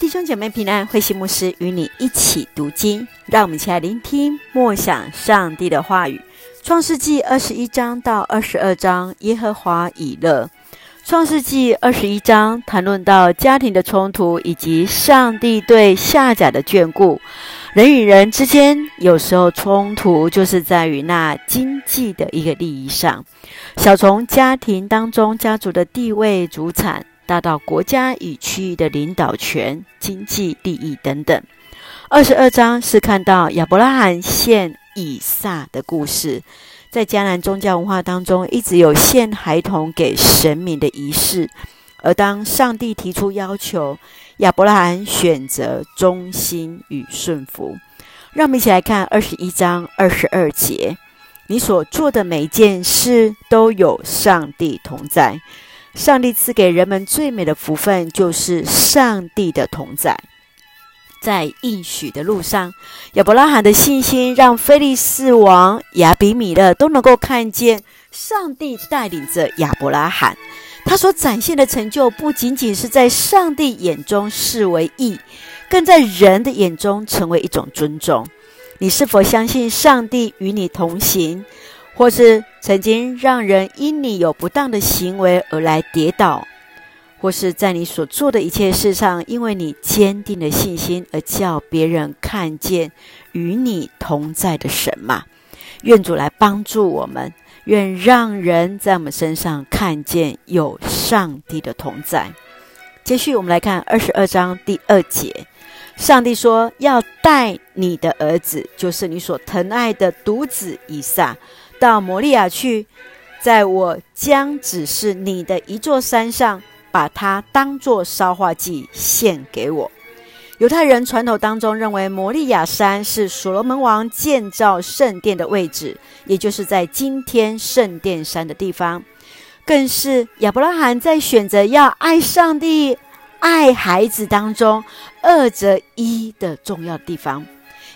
弟兄姐妹平安，慧馨牧师与你一起读经，让我们一起来聆听默想上帝的话语。创世纪二十一章到二十二章，耶和华以勒。创世纪二十一章谈论到家庭的冲突，以及上帝对夏甲的眷顾。人与人之间有时候冲突，就是在于那经济的一个利益上，小从家庭当中家族的地位、祖产。大到国家与区域的领导权、经济利益等等。二十二章是看到亚伯拉罕献以撒的故事。在迦南宗教文化当中，一直有献孩童给神明的仪式。而当上帝提出要求，亚伯拉罕选择忠心与顺服。让我们一起来看二十一章二十二节：你所做的每件事都有上帝同在。上帝赐给人们最美的福分，就是上帝的同在。在应许的路上，亚伯拉罕的信心让菲利士王亚比米勒都能够看见上帝带领着亚伯拉罕。他所展现的成就，不仅仅是在上帝眼中视为义，更在人的眼中成为一种尊重。你是否相信上帝与你同行？或是曾经让人因你有不当的行为而来跌倒，或是在你所做的一切事上，因为你坚定的信心而叫别人看见与你同在的神嘛？愿主来帮助我们，愿让人在我们身上看见有上帝的同在。接续我们来看二十二章第二节，上帝说要带你的儿子，就是你所疼爱的独子以撒。到摩利亚去，在我将指示你的一座山上，把它当作烧化祭献给我。犹太人传统当中认为，摩利亚山是所罗门王建造圣殿的位置，也就是在今天圣殿山的地方，更是亚伯拉罕在选择要爱上帝、爱孩子当中二择一的重要地方。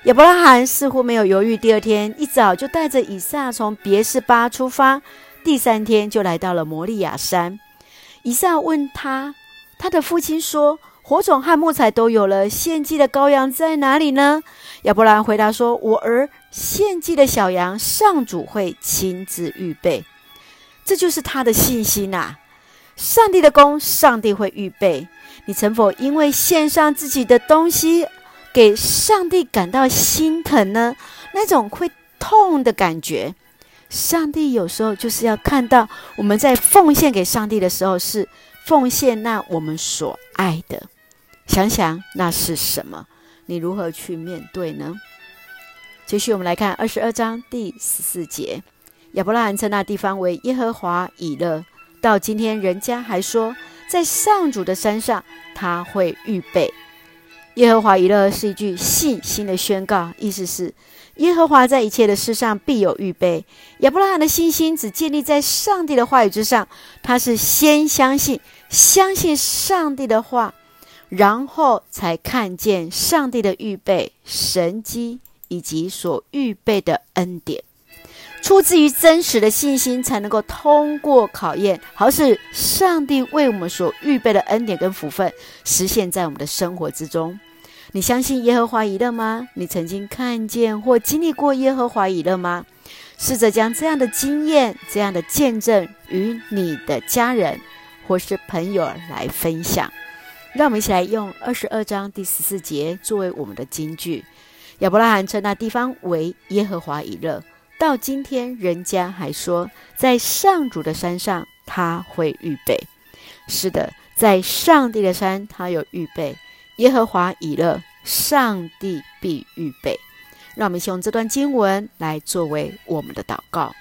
亚伯拉罕似乎没有犹豫，第二天一早就带着以撒从别是巴出发，第三天就来到了摩利亚山。以撒问他，他的父亲说：“火种和木材都有了，献祭的羔羊在哪里呢？”亚伯拉罕回答说：“我儿，献祭的小羊，上主会亲自预备。”这就是他的信心呐、上帝的工，上帝会预备。你曾否因为献上自己的东西，给上帝感到心疼呢？那种会痛的感觉，上帝有时候就是要看到我们在奉献给上帝的时候，是奉献那我们所爱的。想想那是什么？你如何去面对呢？继续，我们来看二十二章第十四节：亚伯拉罕称那地方为耶和华以勒，到今天人家还说，在上主的山上他会预备。耶和华以勒是一句信心的宣告，意思是耶和华在一切的事上必有预备。亚伯拉罕的信心只建立在上帝的话语之上，他是先相信，相信上帝的话，然后才看见上帝的预备、神迹以及所预备的恩典。出自于真实的信心，才能够通过考验，好使上帝为我们所预备的恩典跟福分实现在我们的生活之中。你相信耶和华以勒吗？你曾经看见或经历过耶和华以勒吗？试着将这样的经验、这样的见证与你的家人或是朋友来分享。让我们一起来用二十二章第十四节作为我们的金句。亚伯拉罕称那地方为耶和华以勒。到今天，人家还说，在上主的山上他会预备。是的，在上帝的山，他有预备。耶和华以乐，上帝必预备。让我们先用这段经文来作为我们的祷告。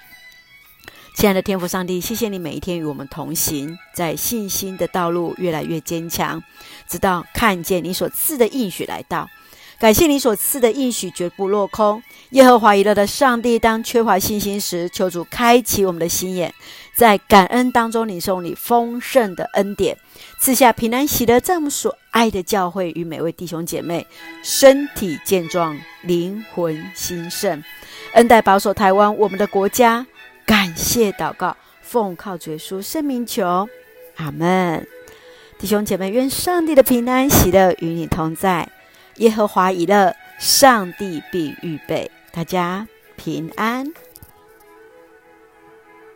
亲爱的天父上帝，谢谢你每一天与我们同行，在信心的道路越来越坚强，直到看见你所赐的应许来到。感谢你所赐的应许绝不落空。耶和华以勒的上帝，当缺乏信心时，求主开启我们的心眼，在感恩当中领受你丰盛的恩典，赐下平安喜乐，在我们所爱的教会与每位弟兄姐妹身体健壮，灵魂兴盛，恩待保守台湾我们的国家。感谢祷告，奉靠主耶稣圣名求，阿门。弟兄姐妹，愿上帝的平安喜乐与你同在。耶和华以乐，上帝必预备。大家平安。